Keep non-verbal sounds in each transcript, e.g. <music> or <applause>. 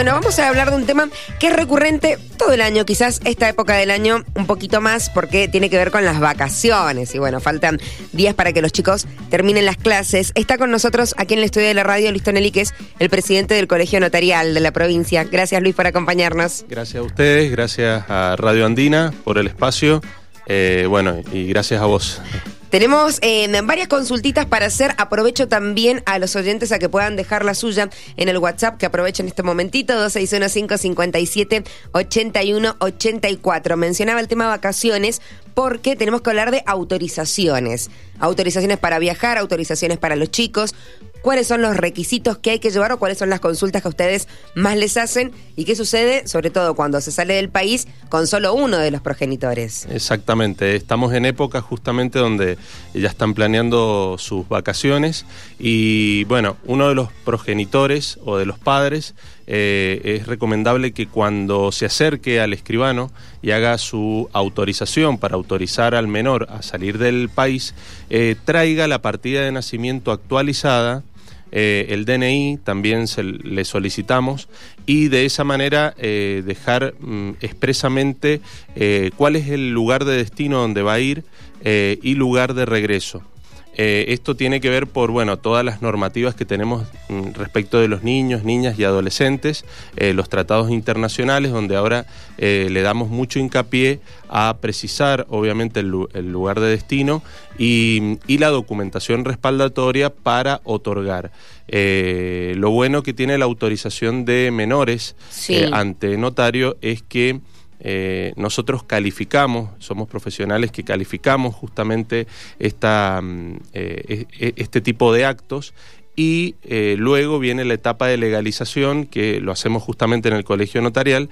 Bueno, vamos a hablar de un tema que es recurrente todo el año, quizás esta época del año un poquito más porque tiene que ver con las vacaciones y bueno, faltan días para que los chicos terminen las clases. Está con nosotros aquí en el estudio de la radio Luis Tonelli, que es el presidente del Colegio Notarial de la provincia. Gracias Luis por acompañarnos. Gracias a ustedes, gracias a Radio Andina por el espacio, eh, bueno, y gracias a vos. Tenemos eh, varias consultitas para hacer. Aprovecho también a los oyentes a que puedan dejar la suya en el WhatsApp, que aprovechen este momentito, 2615-57-81-84. Mencionaba el tema vacaciones porque tenemos que hablar de autorizaciones. Autorizaciones para viajar, autorizaciones para los chicos cuáles son los requisitos que hay que llevar o cuáles son las consultas que a ustedes más les hacen y qué sucede, sobre todo cuando se sale del país con solo uno de los progenitores. Exactamente, estamos en época justamente donde ya están planeando sus vacaciones y bueno, uno de los progenitores o de los padres eh, es recomendable que cuando se acerque al escribano y haga su autorización para autorizar al menor a salir del país, eh, traiga la partida de nacimiento actualizada eh, el DNI también se le solicitamos y de esa manera dejar mm, expresamente cuál es el lugar de destino donde va a ir y lugar de regreso. Eh, esto tiene que ver por bueno todas las normativas que tenemos mm, respecto de los niños, niñas y adolescentes, eh, los tratados internacionales, donde ahora eh, le damos mucho hincapié a precisar, obviamente, el, lugar de destino y, la documentación respaldatoria para otorgar. lo bueno que tiene la autorización de menores ante notario es que eh, nosotros calificamos, somos profesionales que calificamos justamente esta, mm, eh, e, e, este tipo de actos y eh, luego viene la etapa de legalización que lo hacemos justamente en el colegio notarial.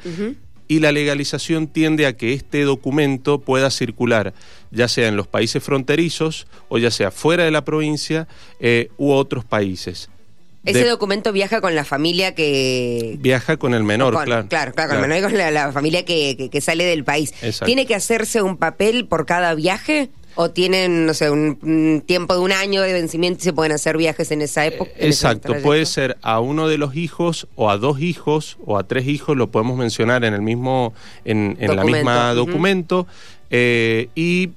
Y la legalización tiende a que este documento pueda circular, ya sea en los países fronterizos o ya sea fuera de la provincia u otros países. Ese documento viaja con la familia que... Viaja con el menor, claro. Claro, claro, con el menor y con la, familia que, que, sale del país. ¿Tiene que hacerse un papel por cada viaje? ¿O tienen, no sé, un, tiempo de un año de vencimiento y se pueden hacer viajes en esa época? Exacto, puede ser a uno de los hijos o a dos hijos o a tres hijos, lo podemos mencionar en el mismo, en, en la misma documento. Eh, y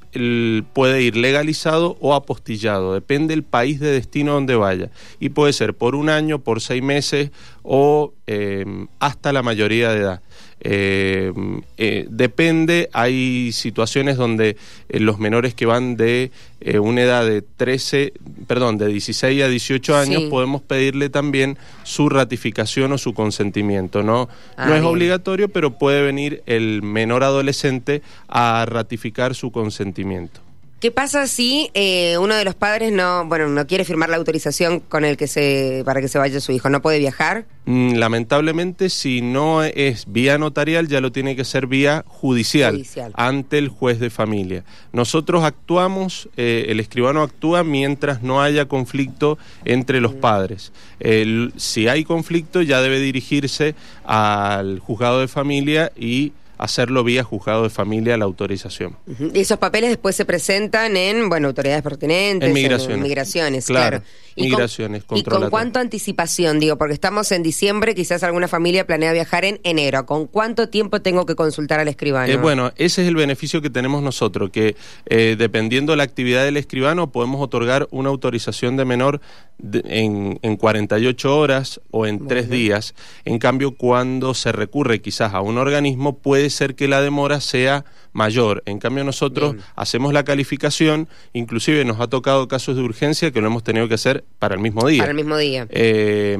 puede ir legalizado o apostillado, depende del país de destino donde vaya. Y puede ser por un año, por seis meses o eh, hasta la mayoría de edad. Eh, eh, depende, hay situaciones donde eh, los menores que van de una edad de 13, perdón, de 16 a 18 años, podemos pedirle también su ratificación o su consentimiento. No, ah, no es obligatorio, pero puede venir el menor adolescente a ratificar su consentimiento. ¿Qué pasa si eh, uno de los padres no, bueno, no quiere firmar la autorización con el que se, para que se vaya su hijo? ¿No puede viajar? Mm, lamentablemente, si no es vía notarial, ya lo tiene que ser vía judicial, ante el juez de familia. Nosotros actuamos, eh, el escribano actúa mientras no haya conflicto entre los padres. si hay conflicto, ya debe dirigirse al juzgado de familia y hacerlo vía juzgado de familia la autorización. Y esos papeles después se presentan en, bueno, autoridades pertinentes, en migraciones. En migraciones, claro. ¿Y migraciones, con, ¿Y con cuánto anticipación? Digo, porque estamos en diciembre, quizás alguna familia planea viajar en enero. ¿Con cuánto tiempo tengo que consultar al escribano? Eh, bueno, ese es el beneficio que tenemos nosotros, que eh, dependiendo de la actividad del escribano podemos otorgar una autorización de menor en, en 48 horas o en tres días. En cambio, cuando se recurre quizás a un organismo, puede ser que la demora sea mayor. En cambio nosotros hacemos la calificación, inclusive nos ha tocado casos de urgencia que lo hemos tenido que hacer para el mismo día. Para el mismo día. Eh,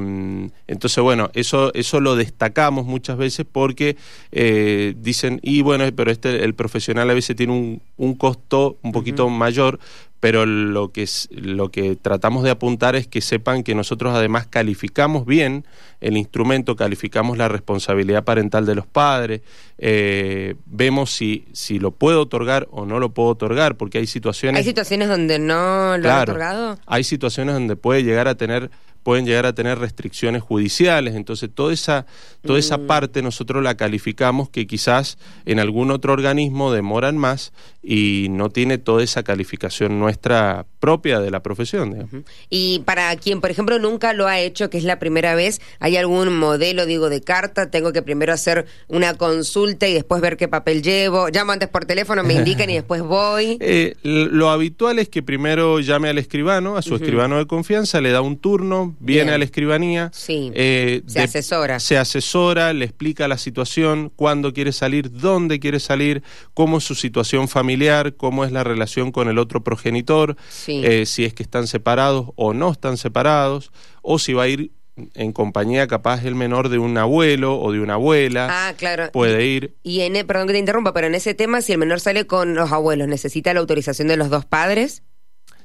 entonces, bueno, eso, eso lo destacamos muchas veces porque eh, dicen, y bueno, pero este el profesional a veces tiene un, un costo un poquito mayor, pero lo que, lo que tratamos de apuntar es que sepan que nosotros además calificamos bien el instrumento, calificamos la responsabilidad parental de los padres, eh, vemos si, si lo puedo otorgar o no lo puedo otorgar, porque hay situaciones... ¿Hay situaciones donde no lo ha otorgado? Hay situaciones donde puede llegar a tener pueden llegar a tener restricciones judiciales. Entonces, toda esa, toda esa Mm. parte nosotros la calificamos que quizás en algún otro organismo demoran más y no tiene toda esa calificación nuestra propia de la profesión. digamos. Y para quien, por ejemplo, nunca lo ha hecho, que es la primera vez, ¿hay algún modelo, digo, de carta? Tengo que primero hacer una consulta y después ver qué papel llevo. Llamo antes por teléfono, me <laughs> indican y después voy. Eh, lo habitual es que primero llame al escribano, a su escribano de confianza, le da un turno, viene a la escribanía, Sí. eh, Se asesora. se asesora, le explica la situación, cuándo quiere salir, dónde quiere salir, cómo es su situación familiar, cómo es la relación con el otro progenitor, Sí. eh, si es que están separados o no están separados, o si va a ir en compañía capaz el menor de un abuelo o de una abuela, Ah, claro. puede ir. Y en, e- perdón que te interrumpa, pero en ese tema, si el menor sale con los abuelos, ¿necesita la autorización de los dos padres?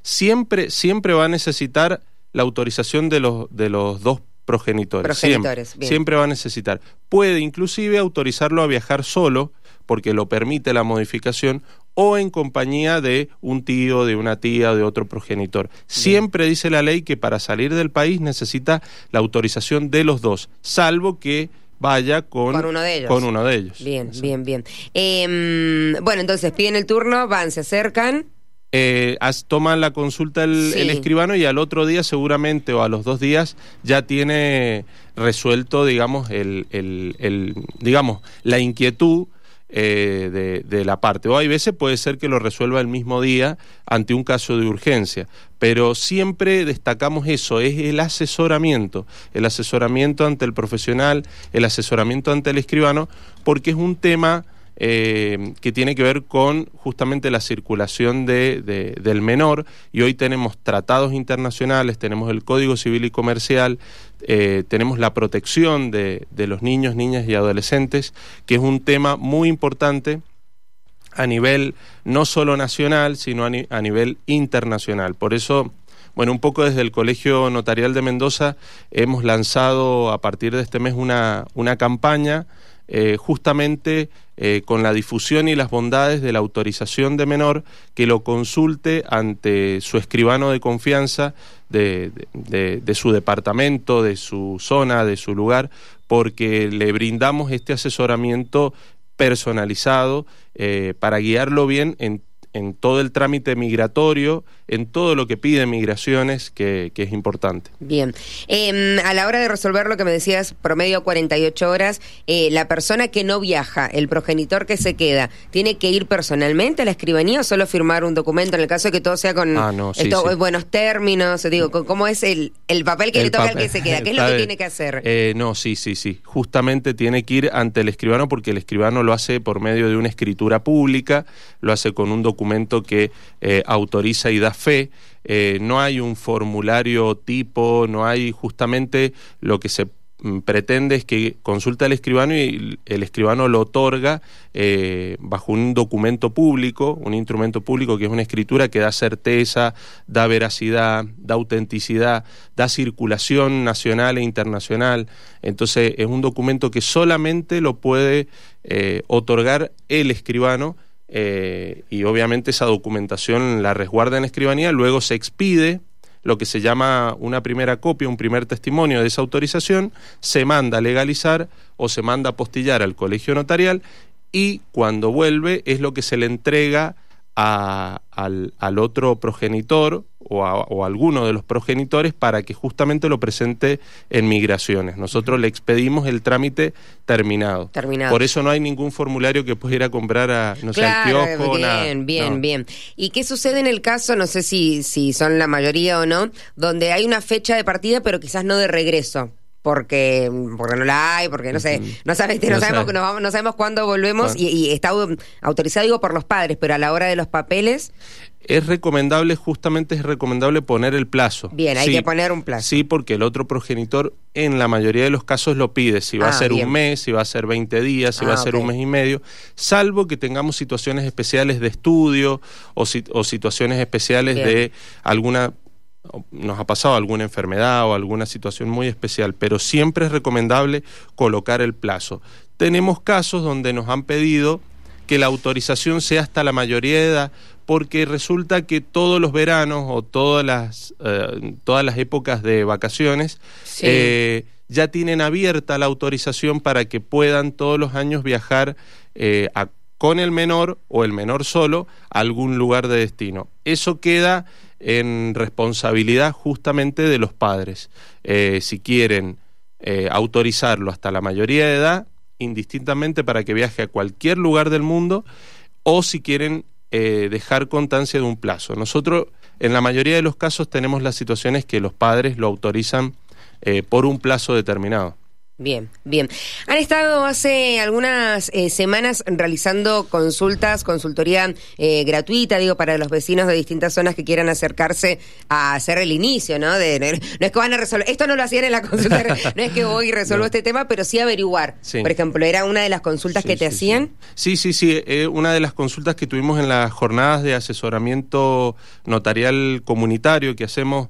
siempre, siempre va a necesitar la autorización de los, de los dos progenitores. Progenitores, siempre, bien. siempre va a necesitar. Puede inclusive autorizarlo a viajar solo, porque lo permite la modificación, o en compañía de un tío, de una tía, de otro progenitor. Siempre dice la ley que para salir del país necesita la autorización de los dos, salvo que vaya con, Con uno de ellos. con uno de ellos. Bien, bien, bien. Em, bueno, entonces piden el turno, van, se acercan. Eh, as- toman la consulta el, Sí. el escribano y al otro día seguramente o a los dos días ya tiene resuelto, digamos, el, el- el- digamos, la inquietud eh, de, de la parte. O hay veces puede ser que lo resuelva el mismo día ante un caso de urgencia, pero siempre destacamos eso, es el asesoramiento, el asesoramiento ante el profesional, el asesoramiento ante el escribano, porque es un tema eh, que tiene que ver con justamente la circulación de, de- del menor y hoy tenemos tratados internacionales, tenemos el Código Civil y Comercial, eh, tenemos la protección de, los niños, niñas y adolescentes, que es un tema muy importante a nivel no solo nacional, sino a nivel internacional. Por eso, bueno, un poco desde el Colegio Notarial de Mendoza hemos lanzado a partir de este mes una, una campaña eh, justamente eh, con la difusión y las bondades de la autorización de menor que lo consulte ante su escribano de confianza de, de- su departamento, de su zona, de su lugar, porque le brindamos este asesoramiento personalizado eh, para guiarlo bien en, en todo el trámite migratorio, en todo lo que pide migraciones, que, que es importante. Bien. Em, a la hora de resolver lo que me decías, promedio 48 horas, eh, la persona que no viaja, el progenitor que se queda, ¿tiene que ir personalmente a la escribanía o solo firmar un documento en el caso de que todo sea con Ah, no, sí, esto- sí. buenos términos? Digo, ¿cómo es el, el papel que le toca al papel. que se queda? ¿Qué es lo que tiene que hacer? Eh, no, sí, sí, sí. Justamente tiene que ir ante el escribano porque el escribano lo hace por medio de una escritura pública, lo hace con un documento que eh, autoriza y da fe. Eh, no hay un formulario tipo, no hay justamente lo que se mm, pretende es que consulta al escribano y el escribano lo otorga eh, bajo un documento público, un instrumento público que es una escritura que da certeza, da veracidad, da autenticidad, da circulación nacional e internacional. Entonces es un documento que solamente lo puede otorgar el escribano eh, y obviamente esa documentación la resguarda en escribanía, luego se expide lo que se llama una primera copia, un primer testimonio de esa autorización, se manda a legalizar o se manda a postillar al colegio notarial y cuando vuelve es lo que se le entrega al, al otro progenitor o a, o a alguno de los progenitores para que justamente lo presente en migraciones. Nosotros le expedimos el trámite terminado. Terminado. Por eso no hay ningún formulario que pueda ir a comprar a, no sé, al Claro, kiosco. bien, nada. bien, No. bien. ¿Y qué sucede en el caso, no sé si, si son la mayoría o no, donde hay una fecha de partida pero quizás no de regreso? Porque, porque no la hay, porque no sé, no, sabes, no, No sabemos, sabe. no, sabemos cuándo volvemos Bueno. y, y está au- autorizado, digo, por los padres, pero a la hora de los papeles, Es recomendable, justamente es recomendable poner el plazo. bien, hay Sí, que poner un plazo. Sí, porque el otro progenitor en la mayoría de los casos lo pide, si va Ah, a ser bien. un mes, si va a ser 20 días, si Ah, va a ser ok. un mes y medio, salvo que tengamos situaciones especiales de estudio o, si- o situaciones especiales Bien. de alguna nos ha pasado alguna enfermedad o alguna situación muy especial, pero siempre es recomendable colocar el plazo. Tenemos casos donde nos han pedido que la autorización sea hasta la mayoría de edad, porque resulta que todos los veranos o todas las, eh, todas las épocas de vacaciones eh, ya tienen abierta la autorización para que puedan todos los años viajar eh, con el menor o el menor solo a algún lugar de destino. Eso queda en responsabilidad justamente de los padres. si quieren autorizarlo hasta la mayoría de edad, indistintamente para que viaje a cualquier lugar del mundo, o si quieren eh, dejar constancia de un plazo. Nosotros, en la mayoría de los casos, tenemos las situaciones que los padres lo autorizan eh, por un plazo determinado. Bien, bien. Han estado hace algunas eh, semanas realizando consultas, consultoría eh, gratuita, digo, para los vecinos de distintas zonas que quieran acercarse a hacer el inicio, ¿no? De, no, es que van a resolver, esto no lo hacían en la consulta, <laughs> no es que voy y resuelvo este tema, pero sí averiguar. Por ejemplo, ¿era una de las consultas que te hacían? Sí, sí, sí, eh, una de las consultas que tuvimos en las jornadas de asesoramiento notarial comunitario que hacemos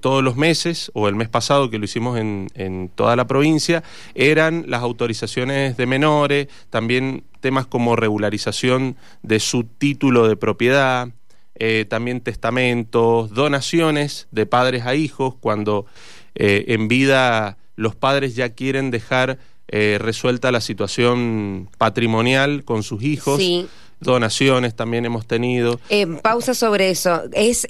todos los meses, o el mes pasado que lo hicimos en, en toda la provincia, eran las autorizaciones de menores, también temas como regularización de su título de propiedad, eh, también testamentos, donaciones de padres a hijos, cuando eh, en vida los padres ya quieren dejar eh, resuelta la situación patrimonial con sus hijos. Donaciones también hemos tenido. pausa sobre eso. Es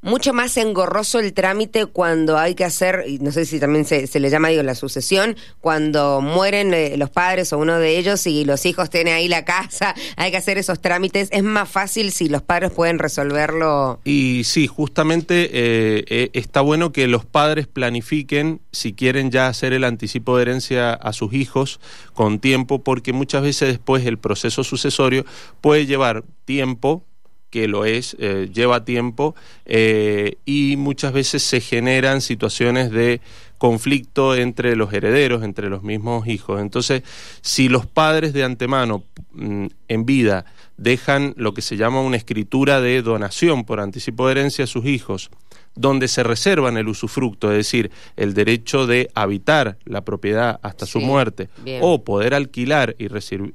mucho más engorroso el trámite cuando hay que hacer, y no sé si también se, le llama digo, la sucesión, cuando mueren eh, los padres o uno de ellos y los hijos tienen ahí la casa, <laughs> hay que hacer esos trámites. ¿Es más fácil si los padres pueden resolverlo? Y sí, justamente eh, eh, está bueno que los padres planifiquen si quieren ya hacer el anticipo de herencia a sus hijos con tiempo, porque muchas veces después el proceso sucesorio puede llevar tiempo que lo es, eh, lleva tiempo eh, y muchas veces se generan situaciones de conflicto entre los herederos, entre los mismos hijos. Entonces, si los padres de antemano mm, en vida dejan lo que se llama una escritura de donación por anticipo de herencia a sus hijos, donde se reservan el usufructo, es decir, el derecho de habitar la propiedad hasta su muerte, o poder alquilar y recibir,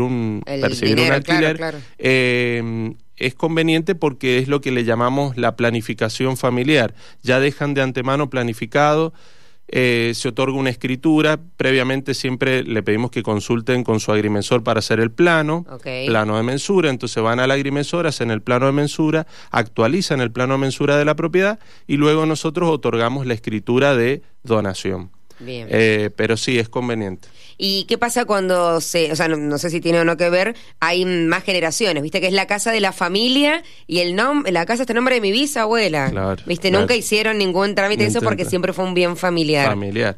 un, percibir un alquiler, eh, es conveniente porque es lo que le llamamos la planificación familiar. Ya dejan de antemano planificado, eh, se otorga una escritura, previamente siempre le pedimos que consulten con su agrimensor para hacer el plano, plano de mensura, entonces van al agrimensor, hacen el plano de mensura, actualizan el plano de mensura de la propiedad y luego nosotros otorgamos la escritura de donación. Bien. Eh, pero sí, es conveniente. ¿Y qué pasa cuando se, o sea, no, sé si tiene o no que ver, hay más generaciones, viste que es la casa de la familia y el nombre, la casa está en nombre de mi bisabuela. Claro. Viste, nunca hicieron ningún trámite de eso porque siempre fue un bien familiar. Familiar.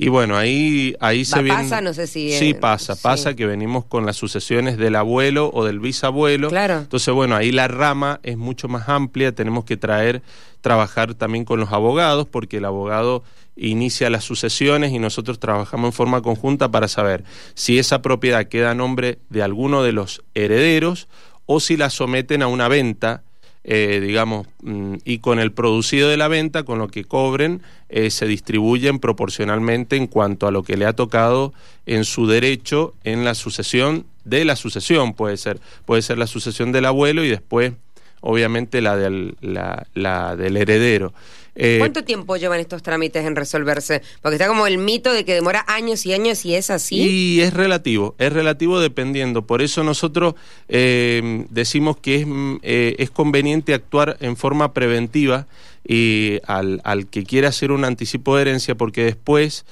Y bueno, ahí, ahí se viene. Pasa, no sé si. Sí, pasa, pasa que venimos con las sucesiones del abuelo o del bisabuelo. Claro. Entonces, bueno, ahí la rama es mucho más amplia, tenemos que traer, trabajar también con los abogados, porque el abogado inicia las sucesiones y nosotros trabajamos en forma conjunta para saber si esa propiedad queda a nombre de alguno de los herederos o si la someten a una venta, eh, digamos, mm, y con el producido de la venta, con lo que cobren, eh, se distribuyen proporcionalmente en cuanto a lo que le ha tocado en su derecho en la sucesión de la sucesión, puede ser, puede ser la sucesión del abuelo y después, obviamente, la del, la del heredero. Eh, ¿Cuánto tiempo llevan estos trámites en resolverse? Porque está como el mito de que demora años y años y es así. Y es relativo, es relativo dependiendo. Por eso nosotros eh, decimos que es, eh, es conveniente actuar en forma preventiva y al, al, que quiera hacer un anticipo de herencia, porque después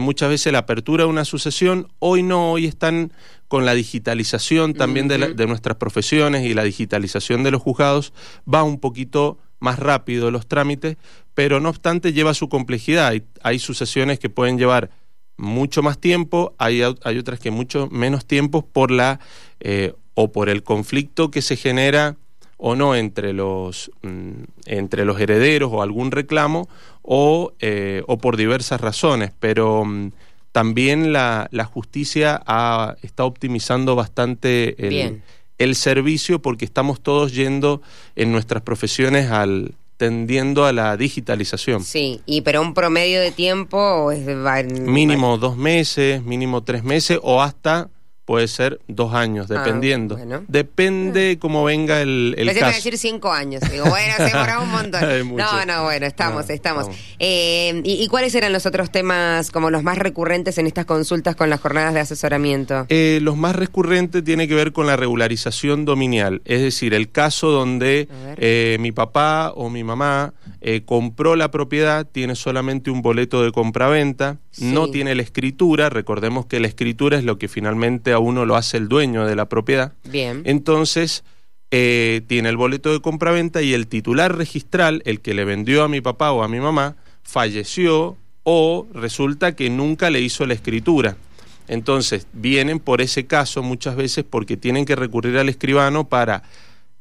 muchas veces la apertura de una sucesión, hoy no, hoy están con la digitalización también de, de nuestras profesiones y la digitalización de los juzgados, va un poquito más rápido los trámites, pero no obstante lleva su complejidad. Hay, hay sucesiones que pueden llevar mucho más tiempo, hay, hay otras que mucho menos tiempo por la eh, o por el conflicto que se genera o no entre los mm, entre los herederos o algún reclamo o, eh, o por diversas razones, pero mm, también la, la justicia ha, está optimizando bastante el, el servicio porque estamos todos yendo en nuestras profesiones al tendiendo a la digitalización. Sí, y pero un promedio de tiempo es mínimo dos meses, mínimo tres meses o hasta puede ser dos años, Ah, dependiendo. bueno. Depende cómo venga el, el caso. decir cinco años. Digo, bueno, se demoró un montón. <laughs> No, no, bueno, estamos, No, estamos. Eh, ¿y, y cuáles eran los otros temas como los más recurrentes en estas consultas con las jornadas de asesoramiento? Eh, los más recurrentes tiene que ver con la regularización dominial, es decir, el caso donde eh, mi papá o mi mamá eh, compró la propiedad, tiene solamente un boleto de compraventa, Sí. no tiene la escritura, recordemos que la escritura es lo que finalmente a uno lo hace el dueño de la propiedad, Bien. entonces eh, tiene el boleto de compraventa y el titular registral, el que le vendió a mi papá o a mi mamá, falleció o resulta que nunca le hizo la escritura. Entonces, vienen por ese caso muchas veces porque tienen que recurrir al escribano para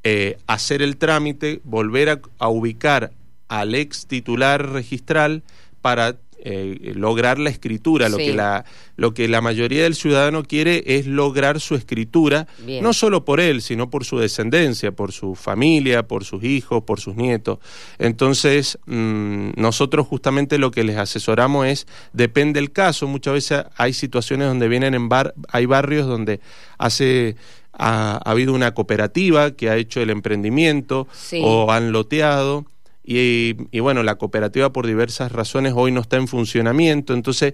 eh, hacer el trámite, volver a, a ubicar al ex titular registral para eh, lograr la escritura. Lo, que la, lo que la mayoría del ciudadano quiere es lograr su escritura, Bien. no solo por él, sino por su descendencia, por su familia, por sus hijos, por sus nietos. Entonces, mm, nosotros justamente lo que les asesoramos es, depende del caso, muchas veces hay situaciones donde vienen en bar, hay barrios donde hace... Ha, ha habido una cooperativa que ha hecho el emprendimiento Sí. o han loteado y, y bueno, la cooperativa por diversas razones hoy no está en funcionamiento, entonces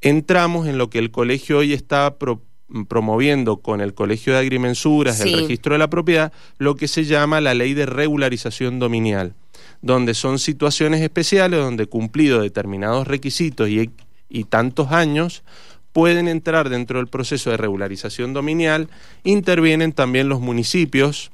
entramos en lo que el colegio hoy está pro- promoviendo con el Colegio de Agrimensuras, Sí. el registro de la propiedad, lo que se llama la ley de regularización dominial, donde son situaciones especiales donde cumplido determinados requisitos y, y tantos años, pueden entrar dentro del proceso de regularización dominial, intervienen también los municipios,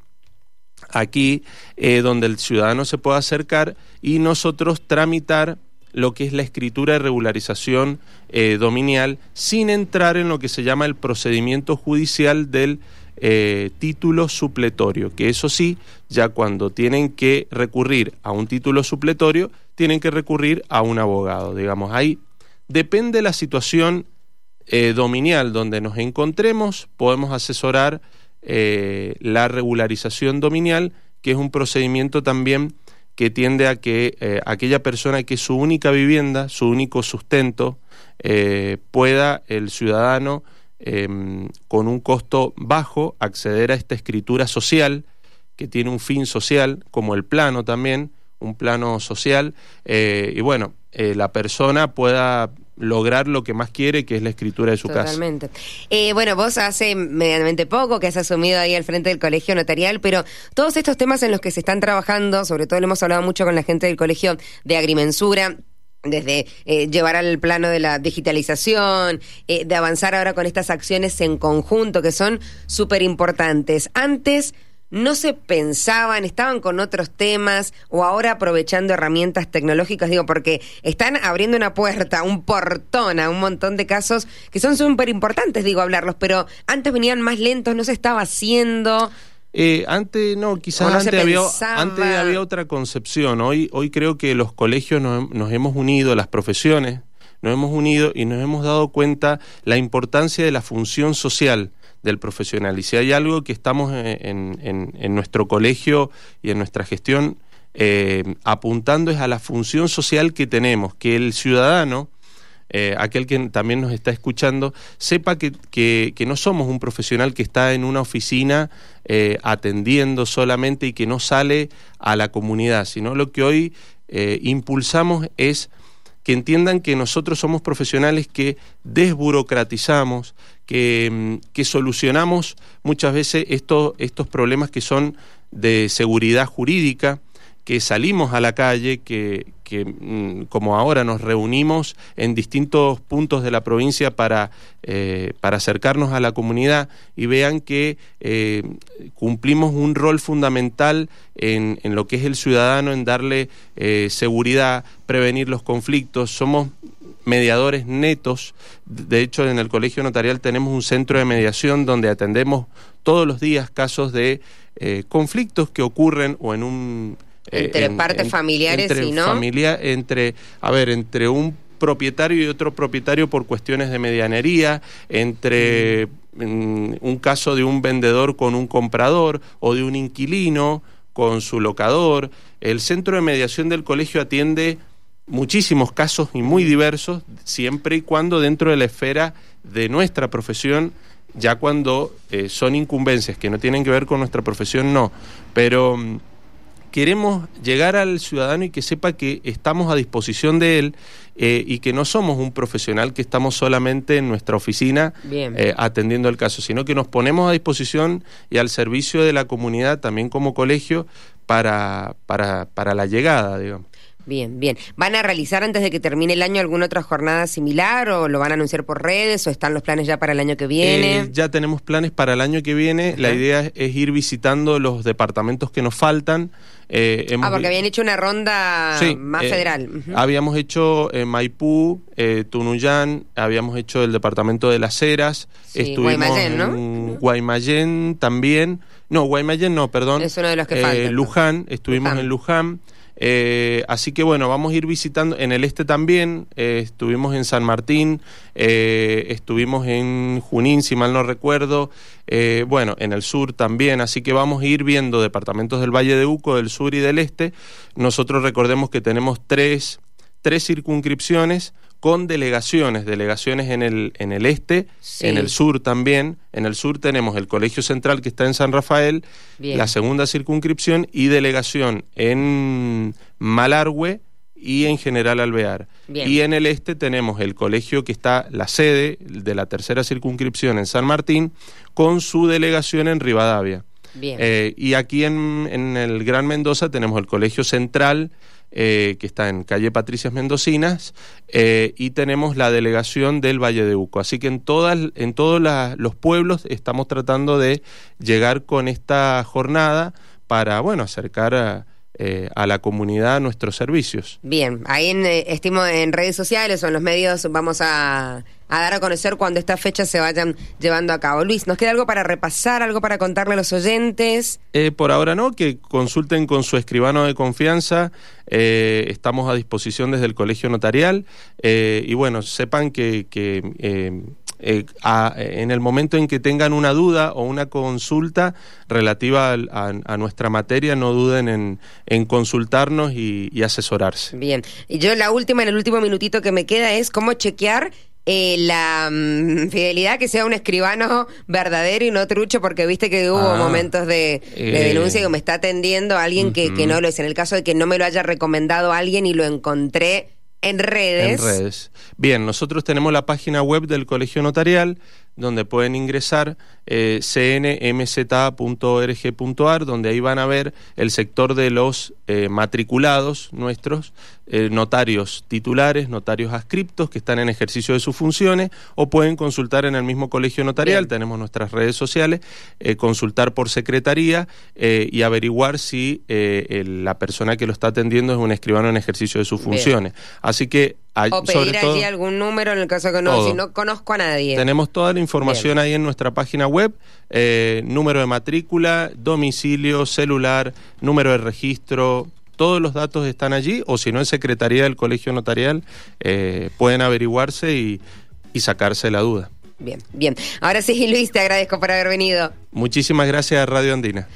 aquí eh, donde el ciudadano se pueda acercar y nosotros tramitar lo que es la escritura de regularización eh, dominial sin entrar en lo que se llama el procedimiento judicial del eh, título supletorio, que eso sí, ya cuando tienen que recurrir a un título supletorio, tienen que recurrir a un abogado, digamos, ahí depende la situación dominial donde nos encontremos, podemos asesorar eh, la regularización dominial, que es un procedimiento también que tiende a que eh, aquella persona que es su única vivienda, su único sustento, eh, pueda el ciudadano eh, con un costo bajo acceder a esta escritura social que tiene un fin social, como el plano también, un plano social, y bueno, la persona pueda lograr lo que más quiere, que es la escritura de su casa. Totalmente. Eh, bueno, vos hace medianamente poco que has asumido ahí al frente del colegio notarial, pero todos estos temas en los que se están trabajando, sobre todo lo hemos hablado mucho con la gente del colegio de agrimensura, desde eh, llevar al plano de la digitalización, eh, de avanzar ahora con estas acciones en conjunto que son súper importantes. Antes no se pensaban, estaban con otros temas o ahora aprovechando herramientas tecnológicas, digo, porque están abriendo una puerta, un portón a un montón de casos que son súper importantes, digo, hablarlos, pero antes venían más lentos, no se estaba haciendo. Eh, antes, no, quizás no había, antes había otra concepción. Hoy, hoy creo que los colegios nos, nos hemos unido, las profesiones nos hemos unido y nos hemos dado cuenta la importancia de la función social del profesional. Y si hay algo que estamos en, en- en- en nuestro colegio y en nuestra gestión eh, apuntando es a la función social que tenemos, que el ciudadano, eh, aquel que también nos está escuchando, sepa que, que- no somos un profesional que está en una oficina eh, atendiendo solamente y que no sale a la comunidad, sino lo que hoy eh, impulsamos es que entiendan que nosotros somos profesionales que desburocratizamos, que, solucionamos muchas veces estos, estos problemas que son de seguridad jurídica, que salimos a la calle, que, que, mm, como ahora nos reunimos en distintos puntos de la provincia para, eh, para acercarnos a la comunidad y vean que eh, cumplimos un rol fundamental en, en lo que es el ciudadano, en darle eh, seguridad, prevenir los conflictos. Somos mediadores netos. De hecho, en el Colegio Notarial tenemos un centro de mediación donde atendemos todos los días casos de eh, conflictos que ocurren o en un... eh, Entre partes familiares entre y no. familia- entre, a ver, entre un propietario y otro propietario por cuestiones de medianería, entre mm, un caso de un vendedor con un comprador o de un inquilino con su locador. El centro de mediación del colegio atiende muchísimos casos y muy diversos, siempre y cuando dentro de la esfera de nuestra profesión Ya cuando eh, son incumbencias que no tienen que ver con nuestra profesión, no. Pero mm, queremos llegar al ciudadano y que sepa que estamos a disposición de él eh, y que no somos un profesional que estamos solamente en nuestra oficina eh, atendiendo el caso, sino que nos ponemos a disposición y al servicio de la comunidad, también como colegio, para, para, para la llegada, digamos. Bien, bien. ¿Van a realizar antes de que termine el año alguna otra jornada similar o lo van a anunciar por redes o están los planes ya para el año que viene? Eh, ya tenemos planes para el año que viene. La idea es, ir visitando los departamentos que nos faltan. Eh, ah, porque habían hecho una ronda más eh, federal. Habíamos hecho Maipú, Tunuyán, habíamos hecho el departamento de Las Heras, estuvimos Guaymallén, ¿no? Guaymallén también. No, Guaymallén no, perdón. Es uno de los que faltan. Luján, estuvimos en Luján. Eh, así que bueno, vamos a ir visitando en el este también, eh, estuvimos en San Martín, eh, estuvimos en Junín, si mal no recuerdo, bueno, en el sur también, así que vamos a ir viendo departamentos del Valle de Uco, del sur y del este. Nosotros recordemos que tenemos tres, tres circunscripciones, con delegaciones, delegaciones en el, en el este, en el sur también. En el sur tenemos el Colegio Central que está en San Rafael, la segunda circunscripción y delegación en Malargüe y en General Alvear. Y en el este tenemos el colegio que está, la sede de la tercera circunscripción en San Martín, con su delegación en Rivadavia. Eh, y aquí en, en el Gran Mendoza tenemos el Colegio Central, eh, que está en calle Patricias Mendocinas, eh, y tenemos la delegación del Valle de Uco. Así que en, todas, en todos los pueblos estamos tratando de llegar con esta jornada para, bueno, acercar a eh, a la comunidad nuestros servicios. Bien, ahí en, eh, estimo en redes sociales o en los medios vamos a, dar a conocer cuando estas fechas se vayan llevando a cabo. Luis, ¿nos queda algo para repasar, algo para contarle a los oyentes? Eh, por ahora no, que consulten con su escribano de confianza, estamos a disposición desde el Colegio Notarial y bueno, sepan que, que eh, en el momento en que tengan una duda o una consulta relativa a, nuestra materia, no duden en, consultarnos y, asesorarse. Bien, y yo la última, en el último minutito que me queda es cómo chequear eh, la mm, fidelidad que sea un escribano verdadero y no trucho, porque viste que hubo ah, momentos de, eh, denuncia que me está atendiendo alguien que, que no lo es. En el caso de que no me lo haya recomendado alguien y lo encontré en redes. En redes. Bien, nosotros tenemos la página web del Colegio Notarial, donde pueden ingresar eh, cnmza.org.ar, donde ahí van a ver el sector de los eh, matriculados nuestros, eh, notarios titulares, notarios adscriptos que están en ejercicio de sus funciones, o pueden consultar en el mismo colegio notarial, tenemos nuestras redes sociales, consultar por secretaría y averiguar si la persona que lo está atendiendo es un escribano en ejercicio de sus funciones. Así que o pedir allí algún número en el caso que no, si no conozco a nadie. Tenemos toda la información ahí en nuestra página web, eh, número de matrícula, domicilio, celular, número de registro, todos los datos están allí, o si no en Secretaría del Colegio Notarial, eh, pueden averiguarse y, y sacarse la duda. Bien, bien. Ahora sí, Luis, te agradezco por haber venido. Muchísimas gracias, Radio Andina.